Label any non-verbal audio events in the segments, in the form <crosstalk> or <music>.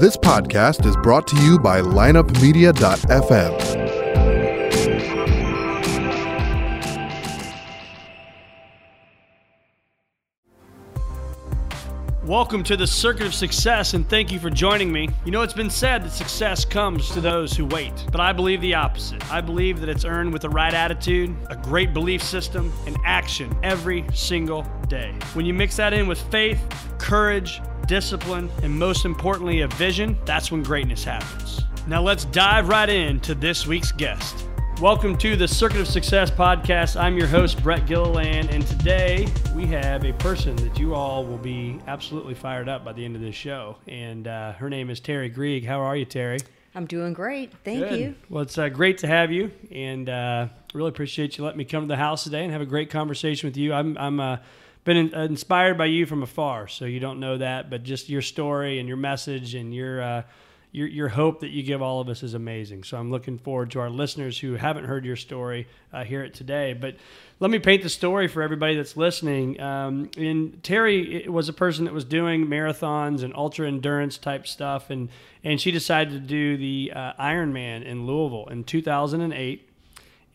This podcast is brought to you by lineupmedia.fm. Welcome to the Circuit of Success, and thank you for joining me. You know, it's been said that success comes to those who wait, but I believe the opposite. I believe that it's earned with the right attitude, a great belief system, and action every single day. When you mix that in with faith, courage, discipline, and most importantly, a vision, that's when greatness happens. Now, let's dive right into this week's guest. Welcome to the Circuit of Success podcast. I'm your host, Brett Gilliland, and today we have a person that you all will be absolutely fired up by the end of this show. And uh, her name is Teri Griege. How are you, Teri? I'm doing great. Thank Good. you. Well, it's uh, great to have you, and uh, really appreciate you letting me come to the house today and have a great conversation with you. I'm, I'm uh, been in, inspired by you from afar, so you don't know that, but just your story and your message and your uh, your, your hope that you give all of us is amazing. So I'm looking forward to our listeners who haven't heard your story uh, hear it today. But let me paint the story for everybody that's listening. Um, and Teri was a person that was doing marathons and ultra endurance type stuff, and and she decided to do the uh, Ironman in Louisville in 2008.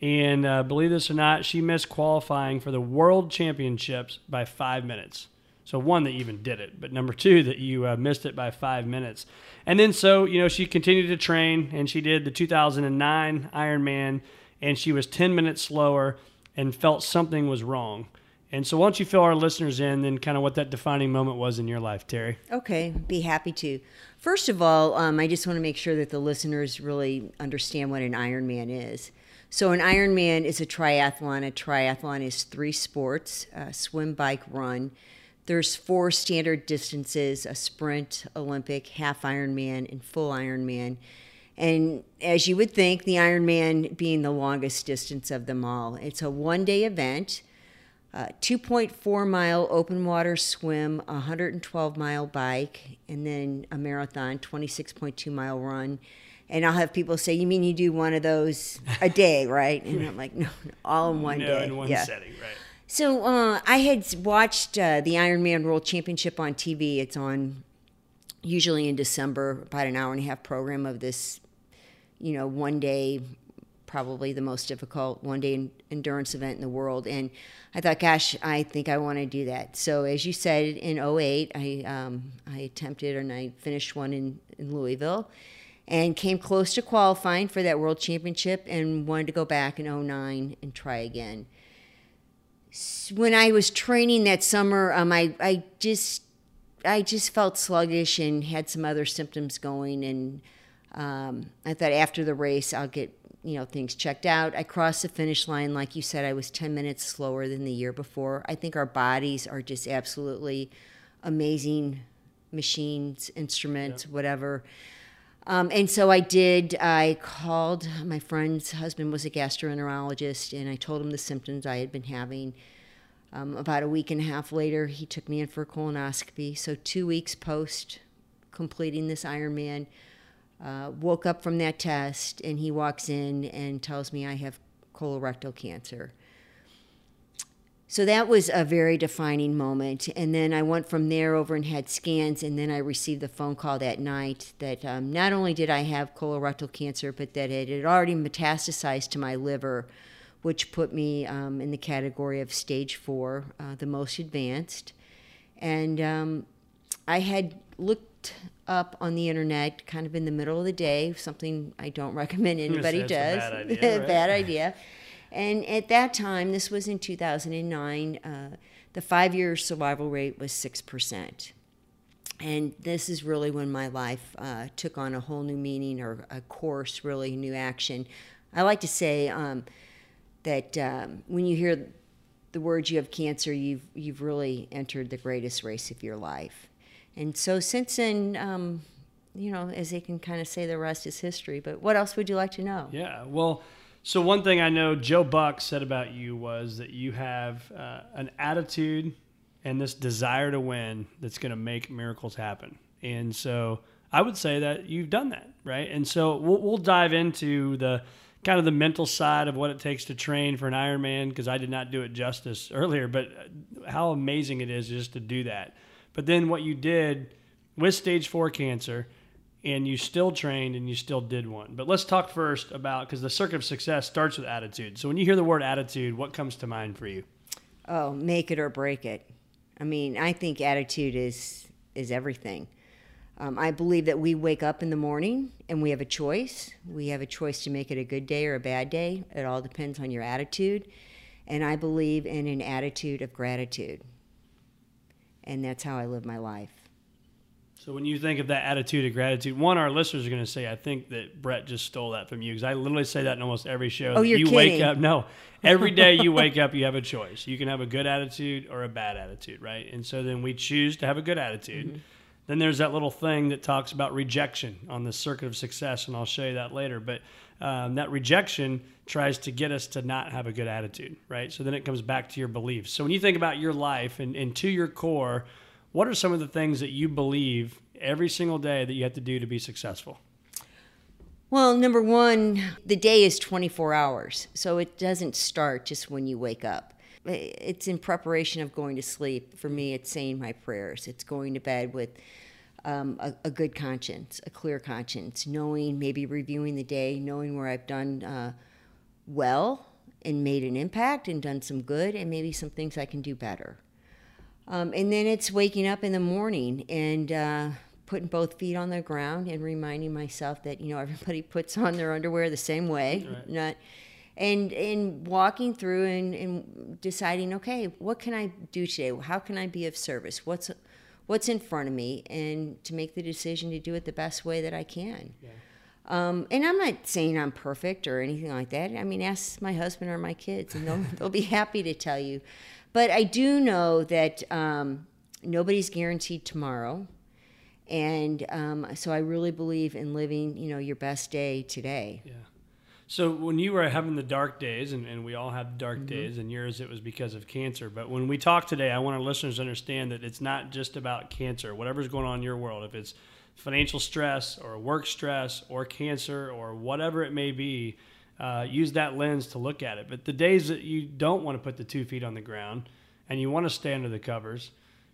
And uh, believe this or not, she missed qualifying for the World Championships by five minutes. So one that even did it, but number two that you uh, missed it by five minutes. And then so you know she continued to train and she did the 2009 Ironman and she was 10 minutes slower and felt something was wrong. And so why don't you fill our listeners in then kind of what that defining moment was in your life, Teri? Okay, be happy to. First of all, um, I just want to make sure that the listeners really understand what an Ironman is. So, an Ironman is a triathlon. A triathlon is three sports uh, swim, bike, run. There's four standard distances a sprint, Olympic, half Ironman, and full Ironman. And as you would think, the Ironman being the longest distance of them all. It's a one day event, uh, 2.4 mile open water swim, 112 mile bike, and then a marathon, 26.2 mile run. And I'll have people say, "You mean you do one of those a day, <laughs> right?" And I'm like, "No, no all in one no, day, in one yeah. setting, right? So uh, I had watched uh, the Ironman World Championship on TV. It's on usually in December, about an hour and a half program of this, you know, one day, probably the most difficult one day endurance event in the world. And I thought, gosh, I think I want to do that. So as you said, in 08, I, um, I attempted and I finished one in, in Louisville and came close to qualifying for that world championship and wanted to go back in 09 and try again when I was training that summer, um, I, I just I just felt sluggish and had some other symptoms going, and um, I thought after the race I'll get you know things checked out. I crossed the finish line, like you said, I was ten minutes slower than the year before. I think our bodies are just absolutely amazing machines, instruments, yeah. whatever. Um, and so I did. I called my friend's husband was a gastroenterologist, and I told him the symptoms I had been having. Um, about a week and a half later, he took me in for a colonoscopy. So two weeks post completing this Ironman, uh, woke up from that test, and he walks in and tells me I have colorectal cancer. So that was a very defining moment. And then I went from there over and had scans, and then I received the phone call that night that um, not only did I have colorectal cancer, but that it had already metastasized to my liver, which put me um, in the category of stage four, uh, the most advanced. And um, I had looked up on the internet kind of in the middle of the day, something I don't <laughs> recommend anybody does. bad idea. <laughs> right? bad idea. And at that time, this was in 2009, uh, the five year survival rate was 6%. And this is really when my life uh, took on a whole new meaning or a course, really new action. I like to say um, that um, when you hear the words you have cancer, you've, you've really entered the greatest race of your life. And so since then, um, you know, as they can kind of say, the rest is history. But what else would you like to know? Yeah, well, so one thing I know Joe Buck said about you was that you have uh, an attitude and this desire to win that's going to make miracles happen. And so I would say that you've done that, right? And so we'll, we'll dive into the kind of the mental side of what it takes to train for an Ironman because I did not do it justice earlier, but how amazing it is just to do that. But then what you did with stage four cancer and you still trained and you still did one. But let's talk first about because the circuit of success starts with attitude. So when you hear the word attitude, what comes to mind for you? Oh, make it or break it. I mean, I think attitude is is everything. Um, I believe that we wake up in the morning and we have a choice. We have a choice to make it a good day or a bad day. It all depends on your attitude. And I believe in an attitude of gratitude. And that's how I live my life. So when you think of that attitude of gratitude, one, our listeners are going to say, "I think that Brett just stole that from you," because I literally say that in almost every show. Oh, you're you kidding. wake up. No, every day you <laughs> wake up, you have a choice. You can have a good attitude or a bad attitude, right? And so then we choose to have a good attitude. Mm-hmm. Then there's that little thing that talks about rejection on the circuit of success, and I'll show you that later. But um, that rejection tries to get us to not have a good attitude, right? So then it comes back to your beliefs. So when you think about your life and, and to your core, what are some of the things that you believe every single day that you have to do to be successful? Well, number one, the day is 24 hours, so it doesn't start just when you wake up. It's in preparation of going to sleep. For me, it's saying my prayers. It's going to bed with um, a, a, good conscience, a clear conscience, knowing, maybe reviewing the day, knowing where I've done uh, well and made an impact and done some good, and maybe some things I can do better. Um, and then it's waking up in the morning and uh, putting both feet on the ground and reminding myself that you know <laughs> everybody puts on their underwear the same way, Right. not and and walking through and, and deciding okay what can i do today? How can i be of service? What's what's in front of me? And to make the decision to do it the best way that i can. Um, and i'm not saying i'm perfect or anything like that. I mean ask my husband or my kids and they'll, <laughs> they'll be happy to tell you but i do know that um, nobody's guaranteed tomorrow and um, so i really believe in living you know your best day today Yeah. So when you were having the dark days, and, and we all have dark days, and yours it was because of cancer. But when we talk today, I want our listeners to understand that it's not just about cancer. Whatever's going on in your world, if it's financial stress or work stress or cancer or whatever it may be, uh, use that lens to look at it. But the days that you don't want to put the two feet on the ground and you want to stay under the covers,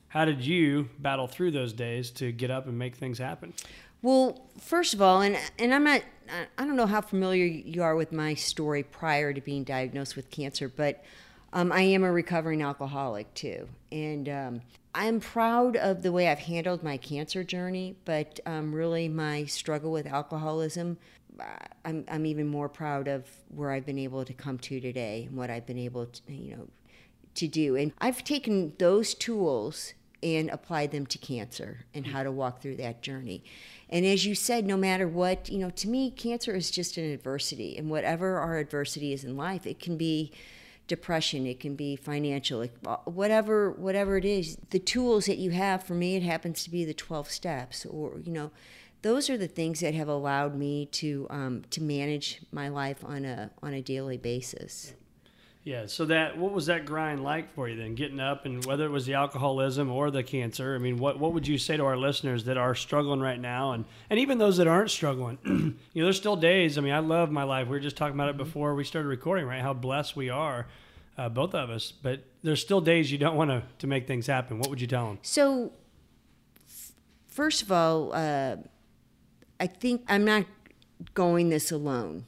how did you battle through those days to get up and make things happen? Well, first of all, and and I'm not I- don't know how familiar you are with my story prior to being diagnosed with cancer, but um, I am a recovering alcoholic too, and um, I'm proud of the way I've handled my cancer journey. But um, really, my struggle with alcoholism, I'm I'm even more proud of where I've been able to come to today and what I've been able to you know to do. And I've taken those tools and applied them to cancer and how to walk through that journey. And as you said, no matter what, you know, to me, cancer is just an adversity. And whatever our adversity is in life, it can be depression, it can be financial, it- uh, whatever whatever it is. The tools that you have, for me, it happens to be the 12 steps or, you know, those are the things that have allowed me to um, to manage my life on a on a daily basis. Yeah. So that what was that grind like for you then? Getting up and whether it was the alcoholism or the cancer. I mean, what what would you say to our listeners that are struggling right now, and and even those that aren't struggling? <clears throat> you know, there's still days. I mean, I love my life. We were just talking about it before we started recording, right? How blessed we are, uh, both of us. But there's still days you don't want to to make things happen. What would you tell them? So, f- first of all, uh, I think I'm not going this alone.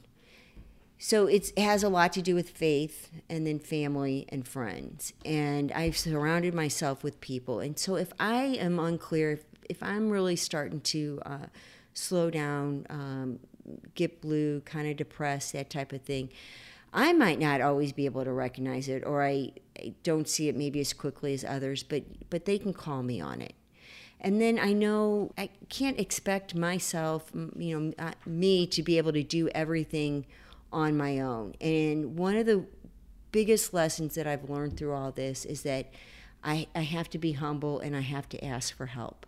So it has a lot to do with faith and then family and friends. And I've surrounded myself with people. And so if I am unclear, if, if I'm really starting to uh, slow down, um, get blue, kind of depressed, that type of thing, I might not always be able to recognize it, or I, I don't see it maybe as quickly as others, but but they can call me on it. And then I know I can't expect myself, you know, uh, me to be able to do everything on my own. And one of the biggest lessons that I've learned through all this is that I, I have to be humble and I have to ask for help.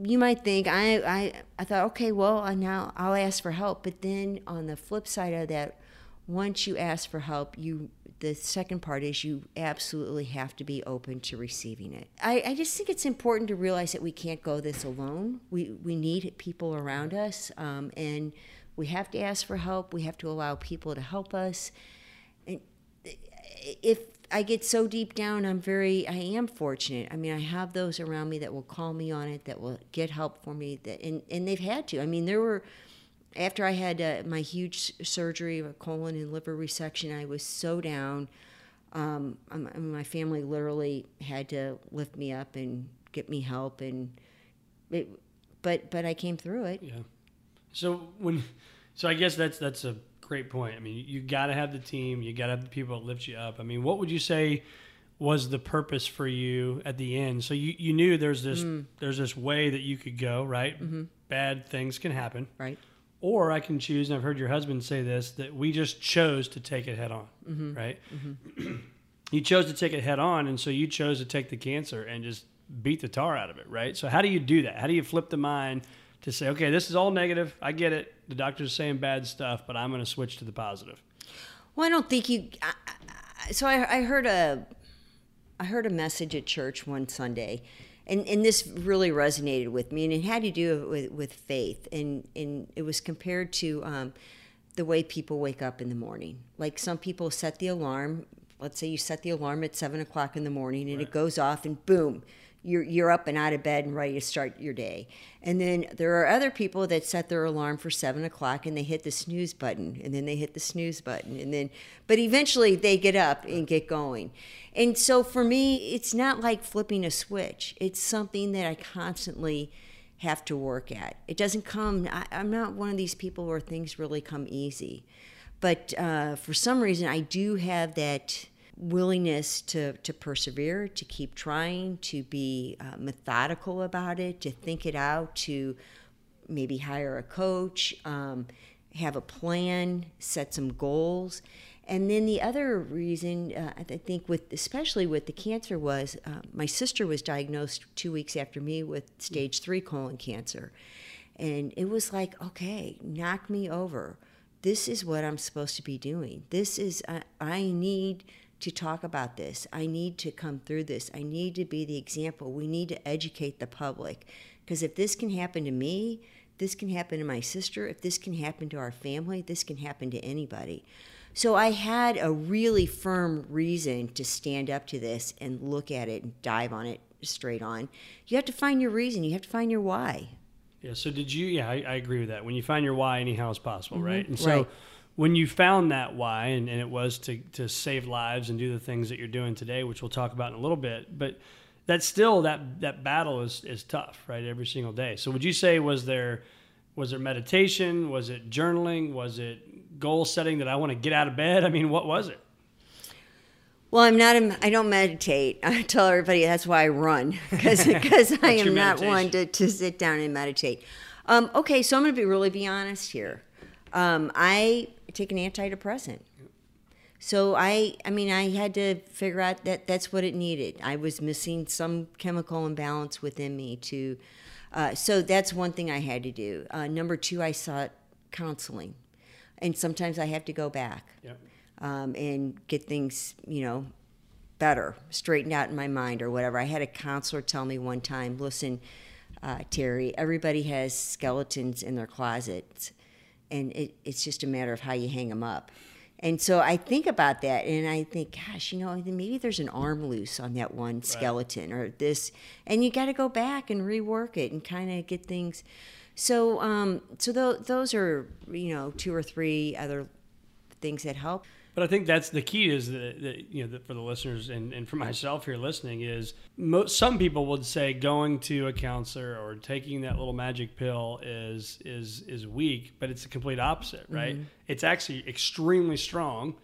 You might think I, I I thought okay well now I'll ask for help but then on the flip side of that once you ask for help you the second part is you absolutely have to be open to receiving it I, I just think it's important to realize that we can't go this alone we we need people around us um, and we have to ask for help we have to allow people to help us and if I get so deep down. I'm very, I am fortunate. I mean, I have those around me that will call me on it, that will get help for me. That and and they've had to. I mean, there were after I had uh, my huge surgery of a colon and liver resection. I was so down. Um, I mean, my family literally had to lift me up and get me help, and it, but but I came through it. Yeah. So when, so I guess that's that's a great point. I mean, you got to have the team, you got to have the people that lift you up. I mean, what would you say was the purpose for you at the end? So you, you knew there's this Mm. there's this way that you could go, right? Mm-hmm. Bad things can happen, Right. Or I can choose. And I've heard your husband say this that we just chose to take it head on, Mm-hmm. right? <clears throat> you chose to take it head on, and so you chose to take the cancer and just beat the tar out of it, right? So how do you do that? How do you flip the mind to say, okay, this is all negative. I get it. The doctor's saying bad stuff, but I'm going to switch to the positive. Well, I don't think you. I, I, so I, I heard a, I heard a message at church one Sunday, and, and this really resonated with me, and it had to do with, with faith, and and it was compared to um, the way people wake up in the morning. Like some people set the alarm. Let's say you set the alarm at seven o'clock in the morning, and it goes off, and boom, you're you're up and out of bed and ready to start your day. And then there are other people that set their alarm for seven o'clock and they hit the snooze button, and then they hit the snooze button, and then but eventually they get up and get going. And so for me, it's not like flipping a switch. It's something that I constantly have to work at. It doesn't come. I, I'm not one of these people where things really come easy, but uh, for some reason, I do have that willingness to, to persevere, to keep trying, to be uh, methodical about it, to think it out, to maybe hire a coach, um, have a plan, set some goals. And then the other reason, uh, I think, with especially with the cancer, was uh, my sister was diagnosed two weeks after me with stage three colon cancer, and it was like, okay, knock me over. This is what I'm supposed to be doing. This is I, I need to talk about this. I need to come through this. I need to be the example. We need to educate the public. Because if this can happen to me, this can happen to my sister. If this can happen to our family, this can happen to anybody. So I had a really firm reason to stand up to this and look at it and dive on it straight on. You have to find your reason. You have to find your why. Yeah. So did you? Yeah, I, I agree with that. When you find your why, anyhow is possible, right? And so Mm-hmm. Right. When you found that why, and, and it was to to save lives and do the things that you're doing today, which we'll talk about in a little bit, but that's still that that battle is is tough, right? Every single day. So would you say was there was there meditation? Was it journaling? Was it goal setting that I want to get out of bed? I mean, what was it? Well, I'm not. A, I don't meditate. <laughs> I tell everybody that's why I run <laughs> because because <laughs> I am not one to, to sit down and meditate. Um, okay, so I'm going to be really be honest here. Um, I take an antidepressant. So I, I mean, I had to figure out that that's what it needed. I was missing some chemical imbalance within me to, uh, so that's one thing I had to do. Uh, number two, I sought counseling, and sometimes I have to go back Yeah. um, and get things, you know, better, straightened out in my mind or whatever. I had a counselor tell me one time, listen, uh, Teri, everybody has skeletons in their closets, and it, it's just a matter of how you hang them up. And so I think about that, and I think, gosh, you know, maybe there's an arm loose on that one skeleton or this, and you got to go back and rework it and kind of get things. So, um, so th- those are, you know, two or three other things that help. But I think that's the key is that, that you know that for the listeners and, and for <laughs> myself here listening is most, some people would say going to a counselor or taking that little magic pill is is is weak, but it's the complete opposite, right? Mm-hmm. It's actually extremely strong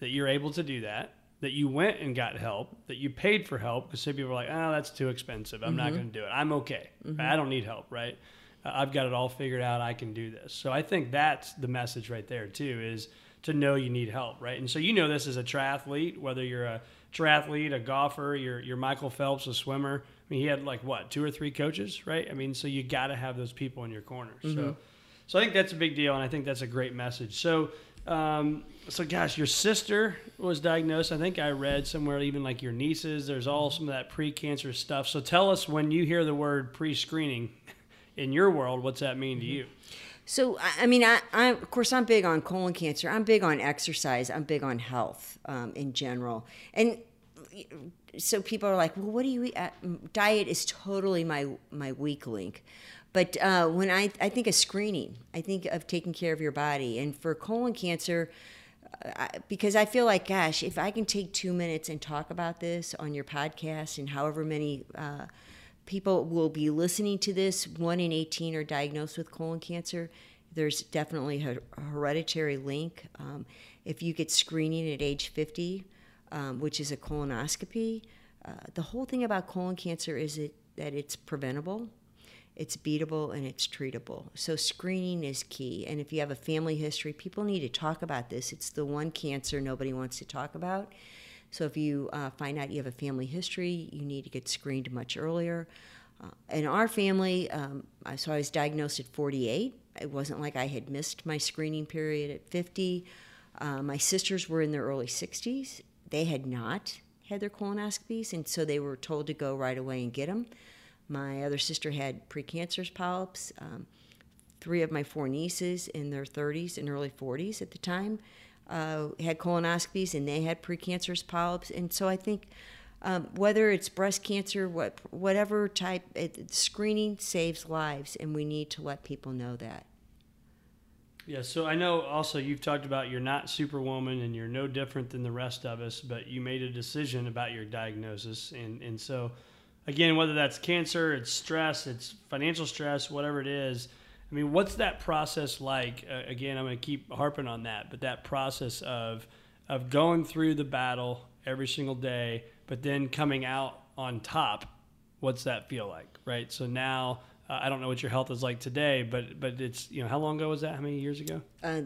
that you're able to do that. That you went and got help, that you paid for help because some people are like, oh, that's too expensive. I'm not mm-hmm. going to do it. I'm okay. Mm-hmm. I don't need help, right? I've got it all figured out. I can do this. So I think that's the message right there too is to know you need help, right? And so you know this as a triathlete, whether you're a triathlete, a golfer, you're, you're Michael Phelps, a swimmer. I mean, he had like what two or three coaches, right? I mean, so you got to have those people in your corner. So, so I think that's a big deal, and I think that's a great message. So, um, so gosh, your sister was diagnosed. I think I read somewhere even like your nieces. There's all some of that pre-cancer stuff. So tell us when you hear the word pre-screening <laughs> in your world, what's that mean to you? So I I mean, I, I of course I'm big on colon cancer. I'm big on exercise. I'm big on health um, in general. And so people are like, well, what do you eat? Uh, diet is totally my my weak link. But uh, when I I think of screening, I think of taking care of your body, and for colon cancer. Uh, because I feel like, gosh, if I can take two minutes and talk about this on your podcast, and however many uh, people will be listening to this, one in 18 are diagnosed with colon cancer. There's definitely a hereditary link. Um, if you get screening at age 50, um, which is a colonoscopy, uh, the whole thing about colon cancer is it, that it's preventable, it's beatable, and it's treatable. So screening is key. And if you have a family history, people need to talk about this. It's the one cancer nobody wants to talk about. So if you uh, find out you have a family history, you need to get screened much earlier. Uh, in our family, um, so I was diagnosed at 48. It wasn't like I had missed my screening period at 50. Uh, my sisters were in their early 60s. They had not had their colonoscopies, and so they were told to go right away and get them. My other sister had precancerous polyps. Um, three of my four nieces in their 30s and early 40s at the time uh, had colonoscopies, and they had precancerous polyps. And so I think um, whether it's breast cancer, what whatever type, it, screening saves lives, and we need to let people know that. Yeah, so I know also you've talked about you're not superwoman and you're no different than the rest of us, but you made a decision about your diagnosis. And, and so, again, whether that's cancer, it's stress, it's financial stress, whatever it is, I mean, what's that process like? Uh, again, I'm going to keep harping on that, but that process of, of going through the battle every single day, but then coming out on top, what's that feel like, right? So now uh, I don't know what your health is like today, but but it's you know how long ago was that? How many years ago? Uh,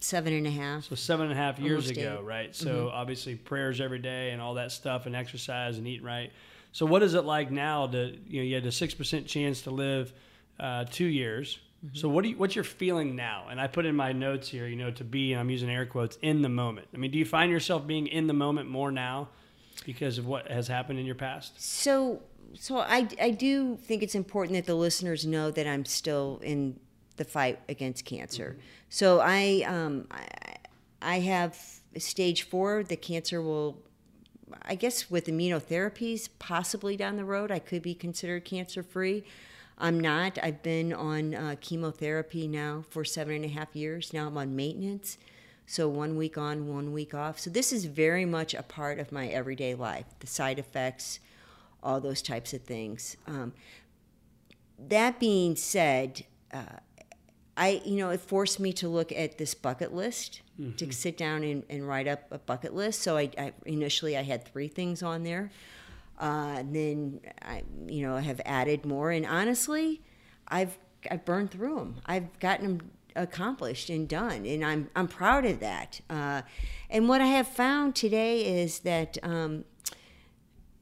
seven and a half. So seven and a half years Almost ago, eight. right? So mm-hmm. obviously prayers every day and all that stuff, and exercise and eat right. So what is it like now to you know you had a six percent chance to live uh, two years. Mm-hmm. So what do you, what's your feeling now? And I put in my notes here, you know, to be, and I'm using air quotes, in the moment. I mean, do you find yourself being in the moment more now because of what has happened in your past? So so I, I do think it's important that the listeners know that I'm still in the fight against cancer. Mm-hmm. So I, um, I, I have stage four. The cancer will, I guess, with immunotherapies, possibly down the road, I could be considered cancer free. I'm not. I've been on uh, chemotherapy now for seven and a half years. Now I'm on maintenance. So one week on, one week off. So this is very much a part of my everyday life. The side effects, all those types of things. Um, that being said, uh, I you know it forced me to look at this bucket list mm-hmm. to sit down and, and, write up a bucket list. So I, I, initially I had three things on there, uh, then I you know have added more. And honestly, I've I've burned through them. I've gotten them accomplished and done, and I'm I'm proud of that. Uh, and what I have found today is that um,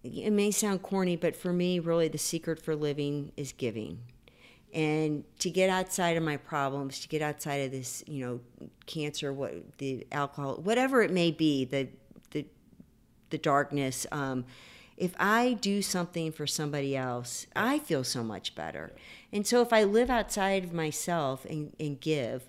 it may sound corny, but for me, really, the secret for living is giving. And to get outside of my problems, to get outside of this, you know, cancer, what the alcohol, whatever it may be, the the the darkness. Um, if I do something for somebody else, I feel so much better. And so if I live outside of myself and, and give,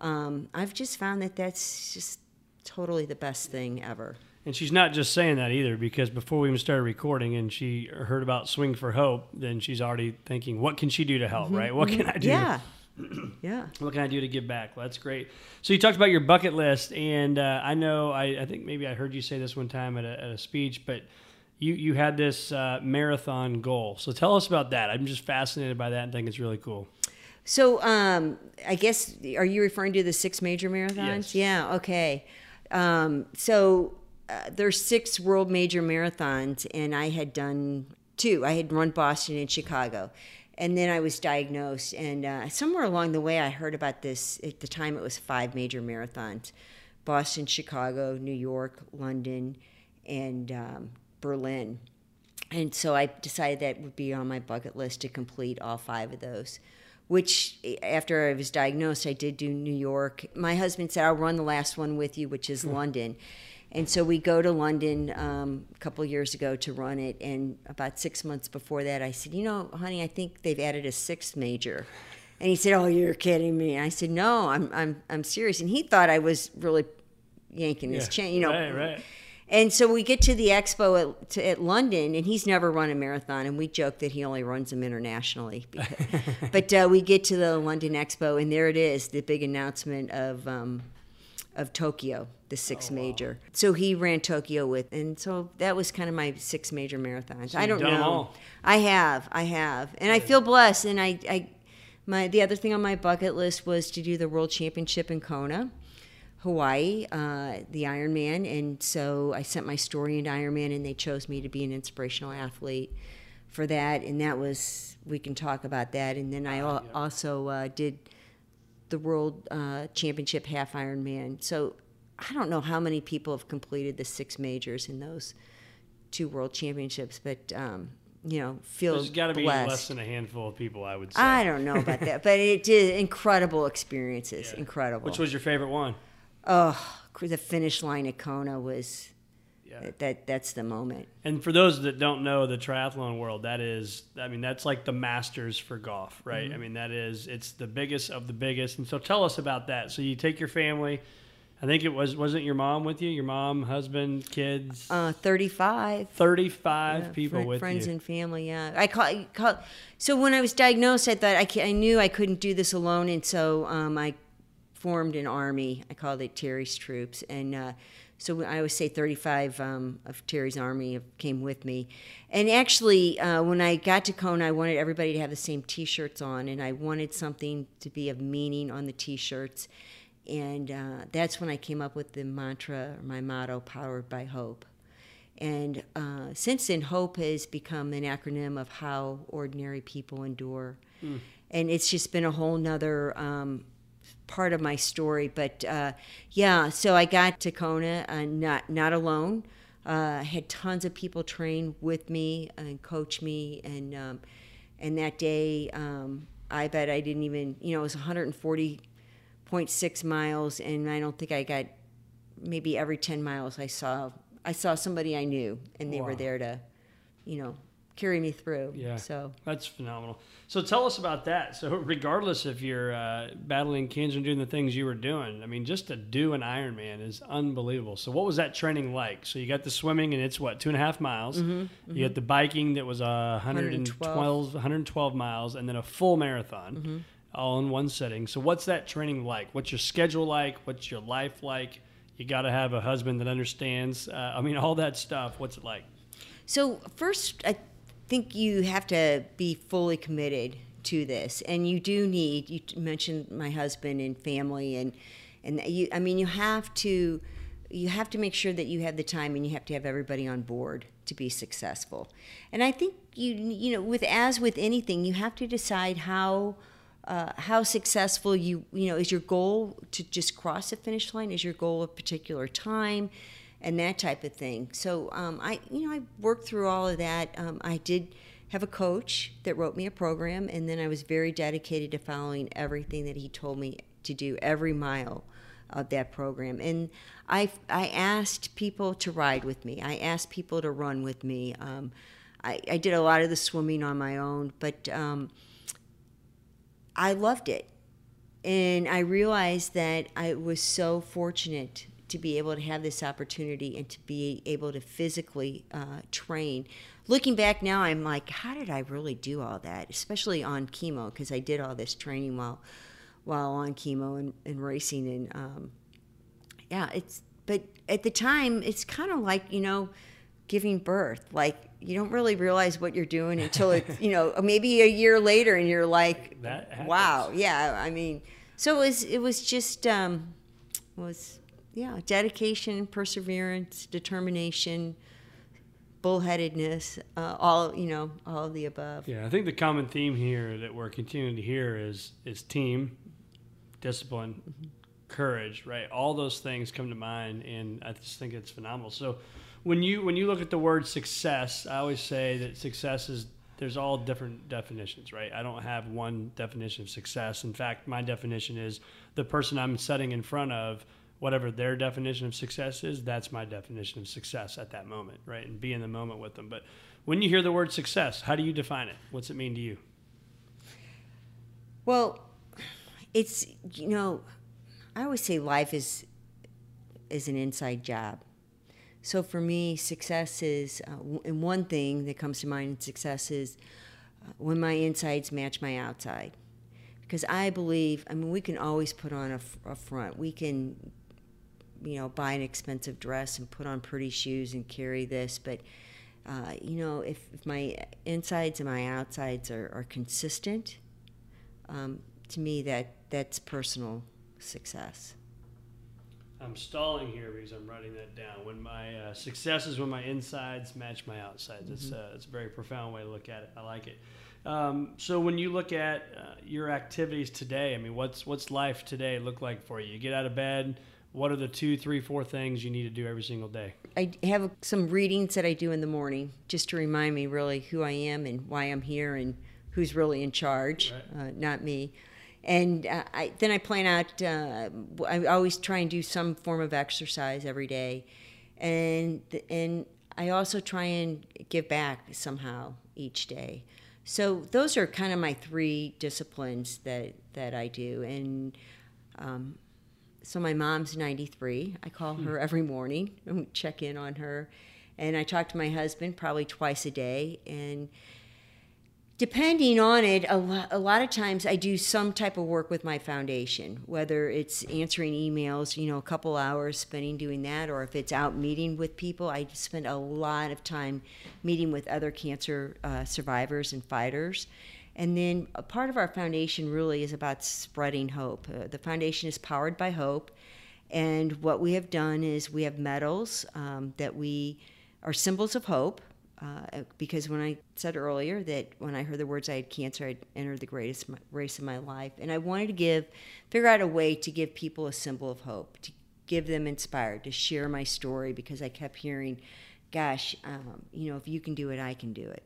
um, I've just found that that's just totally the best thing ever. And she's not just saying that either, because before we even started recording and she heard about Swing for Hope, then she's already thinking, what can she do to help, mm-hmm. right? What can I do? Yeah. <clears throat> yeah. What can I do to give back? Well, that's great. So you talked about your bucket list, and uh, I know, I, I, think maybe I heard you say this one time at a, at a speech, but you, you had this uh, marathon goal. So tell us about that. I'm just fascinated by that and think it's really cool. So um, I guess, are you referring to the six major marathons? Yes. Yeah, okay. Um, so uh, there's six world major marathons, and I had done two. I had run Boston and Chicago, and then I was diagnosed. And uh, somewhere along the way, I heard about this. At the time, it was five major marathons: Boston, Chicago, New York, London, and um, Berlin. And so I decided that would be on my bucket list to complete all five of those. Which, after I was diagnosed, I did do New York. My husband said, "I'll run the last one with you," which is hmm. London and so we go to London um, a couple years ago to run it. And about six months before that, I said, You know, honey, I think they've added a sixth major. And he said, Oh, you're kidding me. I said, No, I'm, I'm, I'm serious. And he thought I was really yanking yeah, his chain, you know. Right, right. And so we get to the expo at, to, at London, and he's never run a marathon, and we joke that he only runs them internationally. <laughs> Because, but uh, we get to the London Expo, and there it is, the big announcement of um, of Tokyo, the sixth Oh, wow. major. So he ran Tokyo with, and so that was kind of my six major marathons. I you've don't know. all. I have, I have, and I feel blessed. And I, I, my the other thing on my bucket list was to do the World Championship in Kona. Hawaii, uh, the Ironman, and so I sent my story into Ironman, and they chose me to be an inspirational athlete for that, and that was we can talk about that, and then I al- yeah. also uh, did the World uh, Championship half Ironman. So I don't know how many people have completed the six majors in those two World Championships, but um, you know, feel There's got to be less than a handful of people, I would say. I don't know about <laughs> that, but it did incredible experiences. Yeah. Incredible. Which was your favorite one? Oh, the finish line at Kona was Yeah. that, that that's the moment. And for those that don't know the triathlon world, that is, I mean, that's like the masters for golf, right? Mm-hmm. I mean, that is, it's the biggest of the biggest. And so tell us about that. So you take your family. I think it was, wasn't your mom with you? Your mom, husband, kids? Uh, Thirty-five. 35 Yeah, people with friends you. and family. Yeah, I call, call. So when I was diagnosed, I thought I, I knew I couldn't do this alone, and so um, I formed an army. I called it Teri's Troops, and uh, so I always say 35 um, of Teri's army came with me. And actually, uh, when I got to Kona, I wanted everybody to have the same T-shirts on, and I wanted something to be of meaning on the T-shirts. And uh, that's when I came up with the mantra, or my motto, "Powered by Hope." And uh, since then, hope has become an acronym of how ordinary people endure. And it's just been a whole nother um, part of my story. But uh, yeah, so I got to Kona uh, not, not alone. Uh, I had tons of people train with me and coach me. And, um, and that day, um, I bet I didn't even, you know, it was 140.6 miles. And I don't think I got maybe every 10 miles I saw I saw somebody I knew and they Wow. were there to you know carry me through Yeah. so That's phenomenal. So tell us about that. So regardless if you're uh, battling cancer and doing the things you were doing, I mean, just to do an Ironman is unbelievable. So what was that training like? So you got the swimming and it's what two and a half miles. Mm-hmm, You got the biking that was uh, 112, 112. 112 miles, and then a full marathon, Mm-hmm. all in one setting. So what's that training like? What's your schedule like? What's your life like? You got to have a husband that understands. Uh, I mean, all that stuff. What's it like? so first I think you have to be fully committed to this and you do need you mentioned my husband and family and and you I mean you have to you have to make sure that you have the time and you have to have everybody on board to be successful. And I think you you know with as with anything you have to decide how uh, how successful you you know is your goal to just cross the finish line is your goal a particular time and that type of thing. So um, i you know i worked through all of that. Um, i did have a coach that wrote me a program and then i was very dedicated to following everything that he told me to do every mile of that program. And i i asked people to ride with me. I asked people to run with me. Um, I, I did a lot of the swimming on my own but um, I loved it. And I realized that I was so fortunate to be able to have this opportunity and to be able to physically uh, train. Looking back now, I'm like, how did I really do all that? Especially on chemo, because I did all this training while while on chemo and, and racing. And um, yeah, it's but at the time, it's kind of like you know, giving birth. Like you don't really realize what you're doing until it's you know <laughs> maybe a year later, and you're like, wow, yeah. I mean, so it was it was just um, was yeah, dedication, perseverance, determination, bullheadedness, uh, all you know, all of the above. Yeah, I think the common theme here that we're continuing to hear is is team, discipline, courage, right? All those things come to mind, and I just think it's phenomenal. So, when you when you look at the word success, I always say that success is there's all different definitions, right? I don't have one definition of success. In fact, my definition is the person I'm setting in front of. Whatever their definition of success is, that's my definition of success at that moment, right? And be in the moment with them. But when you hear the word success, how do you define it? What's it mean to you? Well, it's you know, I always say life is is an inside job. So for me, success is, uh, and one thing that comes to mind in success is uh, when my insides match my outside. Because I believe, I mean, we can always put on a front. We can, you know, buy an expensive dress and put on pretty shoes and carry this, but uh, you know, if, if my insides and my outsides are, are consistent, um, to me that that's personal success. I'm stalling here because I'm writing that down. When my uh, success is when my insides match my outsides. It's uh, it's a very profound way to look at it. I like it. Um, so when you look at uh, your activities today, I mean, what's what's life today look like for you? You get out of bed. What are the two, three, four things you need to do every single day? I have some readings that I do in the morning just to remind me really who I am and why I'm here and who's really in charge, Right. uh, not me. And uh, I, then I plan out, uh, I always try and do some form of exercise every day. And, and I also try and give back somehow each day. So those are kind of my three disciplines that, that I do. And um, so my mom's 93. I call her every morning and check in on her. And I talk to my husband probably twice a day. And depending on it, a lot, a lot of times I do some type of work with my foundation, whether it's answering emails, you know, a couple hours spending doing that, or if it's out meeting with people. I spend a lot of time meeting with other cancer uh, survivors and fighters. And then a part of our foundation really is about spreading hope. Uh, the foundation is powered by hope. And what we have done is we have medals um, that we are symbols of hope. Uh, because when I said earlier that when I heard the words I had cancer, I'd entered the greatest race of my life. And I wanted to give, figure out a way to give people a symbol of hope, to give them inspired, to share my story because I kept hearing, gosh, um, you know, if you can do it, I can do it.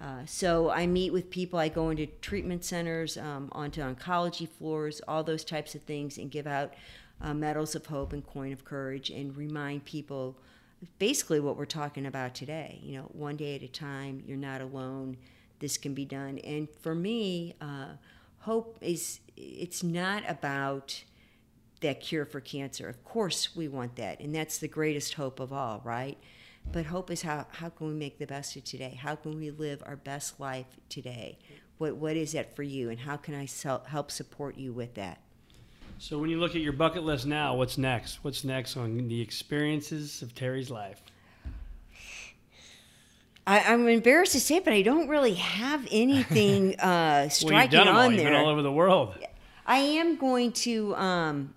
Uh, so I meet with people. I go into treatment centers, um, onto oncology floors, all those types of things, and give out uh, medals of hope and coin of courage, and remind people basically what we're talking about today. You know, one day at a time. You're not alone. This can be done. And for me, uh, hope is it's not about that cure for cancer. Of course, we want that, and that's the greatest hope of all, right? But hope is how, how can we make the best of today? How can we live our best life today? What, what is that for you, and how can I sel- help support you with that? So when you look at your bucket list now, what's next? What's next on the experiences of Teri's life? I, I'm embarrassed to say, but I don't really have anything <laughs> uh, Well, striking all. on You've there. been all over the world. I am going to. Um,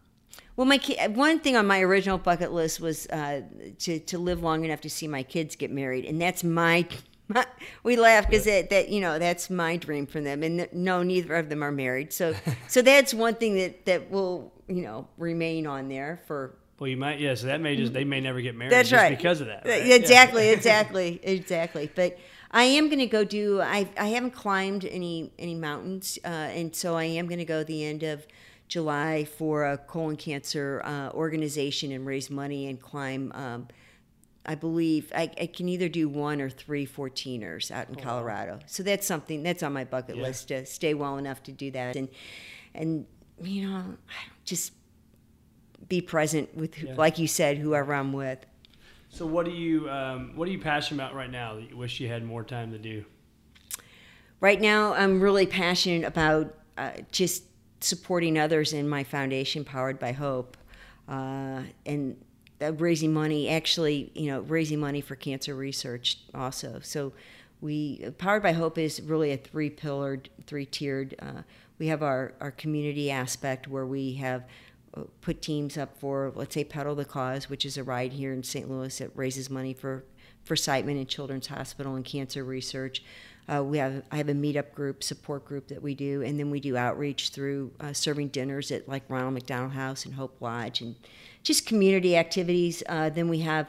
well, my ki- one thing on my original bucket list was uh, to to live long enough to see my kids get married, and that's my. my we laugh because that, that you know that's my dream for them, and no, neither of them are married. So so that's one thing that that will you know remain on there for Well, you might, yeah. So that may just they may never get married That's just right. because of that. Right? Exactly, <laughs> exactly, exactly. But I am going to go do. I I haven't climbed any any mountains, uh, and so I am going to go the end of July for a colon cancer uh, organization and raise money and climb. Um, I believe I, I can either do one or three 14ers out in Colorado. So that's something that's on my bucket Yeah. list to stay well enough to do that. And and you know, just be present with, who Yeah. like you said, whoever I'm with. So what do you um, what are you passionate about right now that you wish you had more time to do? Right now, I'm really passionate about uh, just supporting others in my foundation, Powered by Hope, uh, and uh, raising money. Actually, you know, raising money for cancer research also. So, we Powered by Hope is really a three-pillared, three-tiered. Uh, we have our our community aspect where we have uh, put teams up for, let's say, Pedal the Cause, which is a ride here in St. Louis that raises money for for Siteman and Children's Hospital and cancer research. Uh, we have I have a meetup group, support group that we do, and then we do outreach through uh, serving dinners at like Ronald McDonald House and Hope Lodge, and just community activities. Uh, then we have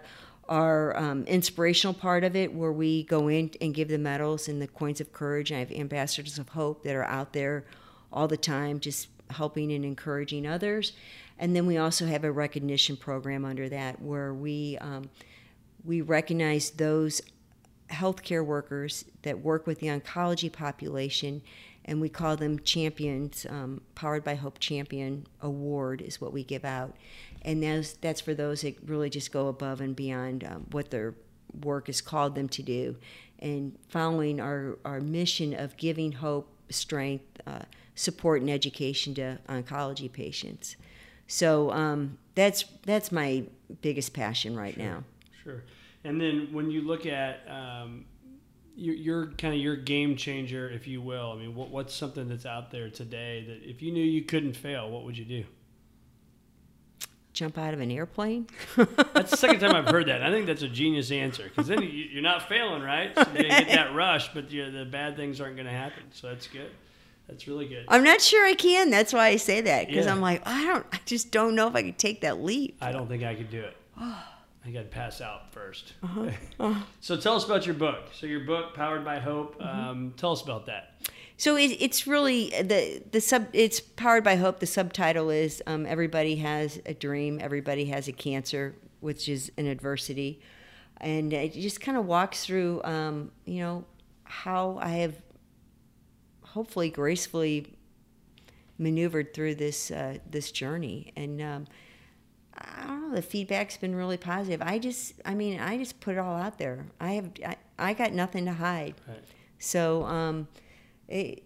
our um, inspirational part of it, where we go in and give the medals and the coins of courage. And I have ambassadors of hope that are out there all the time, just helping and encouraging others. And then we also have a recognition program under that, where we um, we recognize those healthcare workers that work with the oncology population and we call them champions. Um, Powered by Hope Champion Award is what we give out, and that's that's for those that really just go above and beyond um, what their work has called them to do, and following our our mission of giving hope, strength, uh, support, and education to oncology patients. So um, that's that's my biggest passion right now. Sure. And then when you look at um, your, your kind of your game changer, if you will, I mean, what, what's something that's out there today that if you knew you couldn't fail, what would you do? Jump out of an airplane. <laughs> That's the second time I've heard that. I think that's a genius answer because then you- you're not failing, right? So you get that <laughs> rush, but the bad things aren't going to happen. So that's good. That's really good. I'm not sure I can. That's why I say that because Yeah. I'm like I don't. I just don't know if I could take that leap. I don't think I could do it. I got to pass out 1st <laughs> Uh-huh. so tell us about your book. So your book, Powered by Hope. Mm-hmm. Um, tell us about that. So it, it's really the the sub. It's powered by hope. The subtitle is um, "Everybody has a dream. Everybody has a cancer, which is an adversity," and it just kind of walks through, um, you know, how I have hopefully gracefully maneuvered through this uh, this journey, and um, I don't know. The feedback's been really positive. I just, I mean, I just put it all out there. I have, I, I got nothing to hide. Right. So, um, it,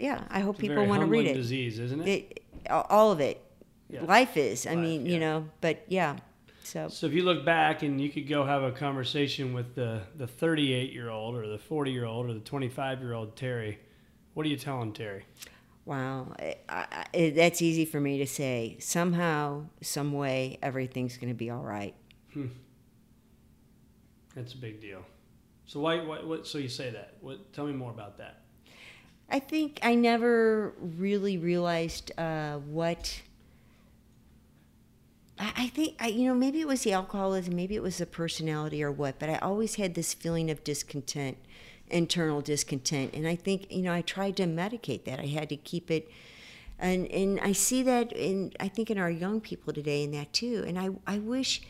yeah, I hope It's people want to read it. disease, isn't it? it. All of it. Yeah. Life is. I Life, mean, yeah. you know, but yeah. So So if you look back and you could go have a conversation with the the 38 year old or the 40 year old or the 25 year old Teri, what are you telling Teri? Wow, I, I, it, that's easy for me to say. Somehow, some way, everything's going to be all right. That's a big deal. So why, why what so you say that? What tell me more about that. I think I never really realized uh, what. I I think I, you know, maybe it was the alcoholism, maybe it was the personality or what, but I always had this feeling of discontent, internal discontent, and I think you know I tried to medicate that. I had to keep it, and and I see that in I think in our young people today in that too. And I I wish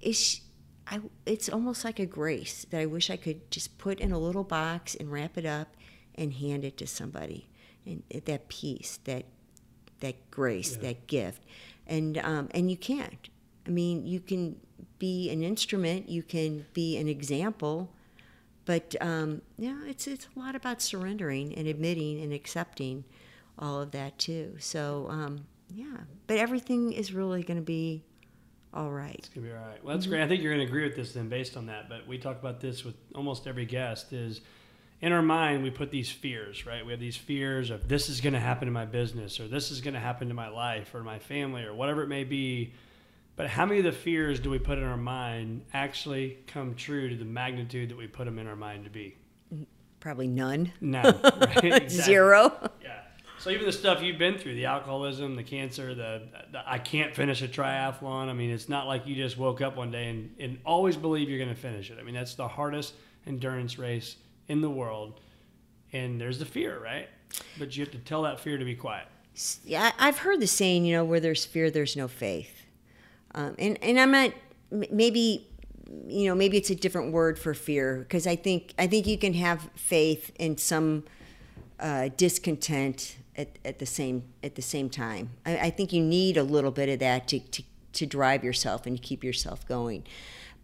it's I it's almost like a grace that I wish I could just put in a little box and wrap it up and hand it to somebody, and that peace, that that grace, Yeah. that gift, and um, and you can't. I mean, you can be an instrument, you can be an example, but um, yeah, it's it's a lot about surrendering and admitting and accepting all of that too. So um, yeah, but everything is really going to be all right. It's gonna be all right. Well, that's great. I think you're gonna agree with this then, based on that. But we talk about this with almost every guest. Is in our mind we put these fears, right? We have these fears of this is gonna happen to my business, or this is gonna happen to my life, or my family, or whatever it may be. But how many of the fears do we put in our mind actually come true to the magnitude that we put them in our mind to be? Probably none. None. <laughs> Right? Exactly. Zero. Yeah. So even the stuff you've been through, the alcoholism, the cancer, the, the I can't finish a triathlon. I mean, it's not like you just woke up one day and, and always believe you're going to finish it. I mean, that's the hardest endurance race in the world. And there's the fear, right? But you have to tell that fear to be quiet. Yeah, I've heard the saying, you know, where there's fear, there's no faith. Um, and and I'm not maybe you know maybe it's a different word for fear because I think I think you can have faith in some uh, discontent at, at the same at the same time. I, I think you need a little bit of that to, to to drive yourself and keep yourself going.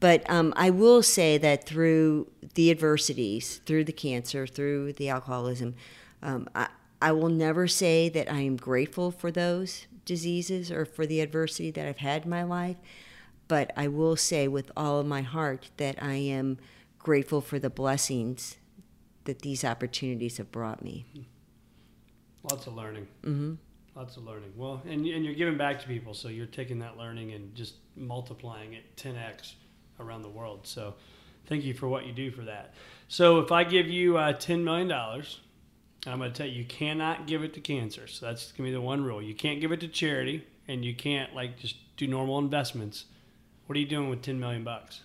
But um, I will say that through the adversities, through the cancer, through the alcoholism, um, I, I will never say that I am grateful for those diseases or for the adversity that I've had in my life. But I will say with all of my heart that I am grateful for the blessings that these opportunities have brought me. Lots of learning. Mm-hmm. Lots of learning. Well, and, and you're giving back to people, so you're taking that learning and just multiplying it 10x around the world. So thank you for what you do for that. So if I give you uh, $10 million, I'm going to tell you, you cannot give it to cancer. So that's going to be the one rule. You can't give it to charity, and you can't like just do normal investments. What are you doing with 10 million bucks?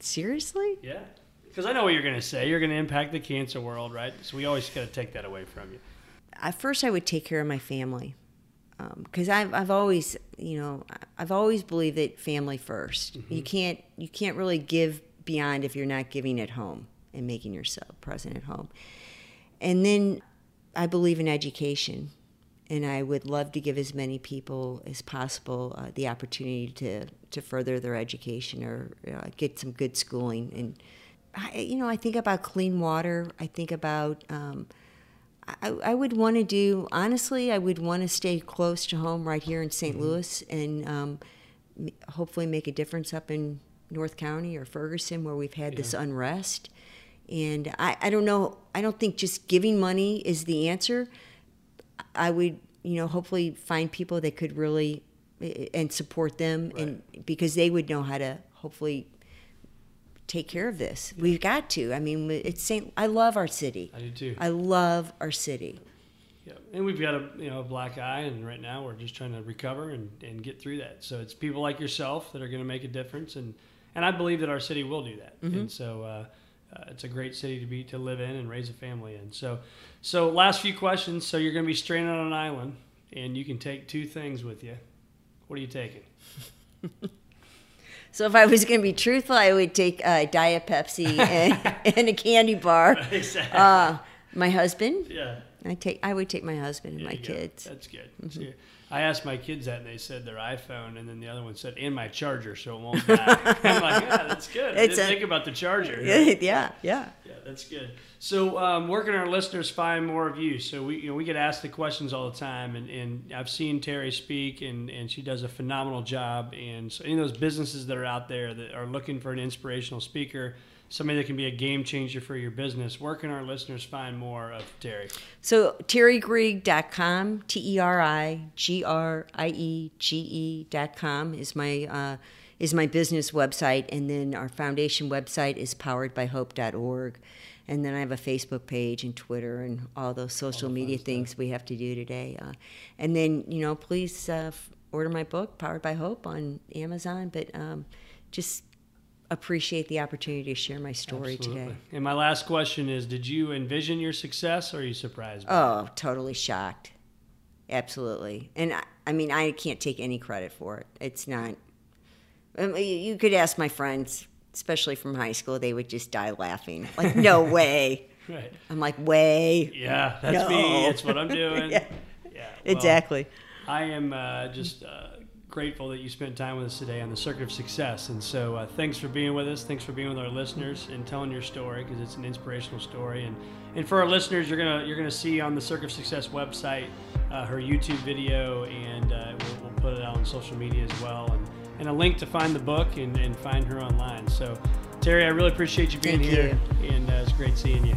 Seriously? Yeah. Because I know what you're going to say. You're going to impact the cancer world, right? So we always got to take that away from you. At first, I would take care of my family um, because I've I've always you know I've always believed that family 1st mm-hmm. You can't you can't really give beyond if you're not giving at home and making yourself present at home. And then I believe in education, and I would love to give as many people as possible uh, the opportunity to to further their education or uh, get some good schooling. And I, you know, I think about clean water. I think about um, I, I would want to do honestly. I would want to stay close to home, right here in saint Mm-hmm. Louis, and um, hopefully make a difference up in North County or Ferguson, where we've had this unrest. And I, I don't know. I don't think just giving money is the answer. I would, you know, hopefully find people that could really and support them, and because they would know how to hopefully take care of this. We've got to. I mean, it's Saint. I love our city. I do too. I love our city. Yeah, and we've got a you know a black eye, and right now we're just trying to recover and, and get through that. So it's people like yourself that are going to make a difference, and and I believe that our city will do that. And so uh, uh, it's a great city to be to live in and raise a family in. So so last few questions. So you're going to be stranded on an island, and you can take two things with you. What are you taking? <laughs> So if I was going to be truthful, I would take a Diet Pepsi and, <laughs> and a candy bar. Exactly. Uh, my husband. yeah. I take. I would take my husband and There my go. kids. That's good. See, I asked my kids that, and they said their iPhone, and then the other one said, "And my charger, so it won't die." <laughs> I'm like, "Yeah, that's good." I It's didn't a- think about the charger. <laughs> yeah, yeah. Yeah, that's good. So, um, where can our listeners find more of you? So we, you know, we get asked the questions all the time, and, and I've seen Teri speak, and, and she does a phenomenal job. And so, any of those businesses that are out there that are looking for an inspirational speaker, somebody that can be a game changer for your business, where can our listeners find more of Teri? So terigriege.com, T E R I G R I E G E dot com is my uh, is my business website, and then our foundation website is poweredbyhope.org. And then I have a Facebook page and Twitter and all those social media things we have to do today. Uh, and then, you know, please uh, f- order my book, Powered by Hope, on Amazon. But um, just appreciate the opportunity to share my story today. And my last question is: Did you envision your success, or are you surprised? by it? Oh, totally shocked. Absolutely. And I, I mean, I can't take any credit for it. It's not. Mean, you- could ask my friends, especially from high school, they would just die laughing. Like, no <laughs> way. Right. I'm like, way. Yeah, that's me. No. That's what I'm doing. <laughs> Yeah. yeah well, Exactly. I am uh, just uh, grateful that you spent time with us today on the Circuit of Success. And so, uh, thanks for being with us. Thanks for being with our listeners and telling your story because it's an inspirational story. And and for our listeners, you're gonna you're gonna see on the Circuit of Success website uh, her YouTube video, and uh, we'll, we'll put it out on social media as well, and, and a link to find the book and, and find her online. So, Teri, I really appreciate you being Thank here, and uh, it's great seeing you.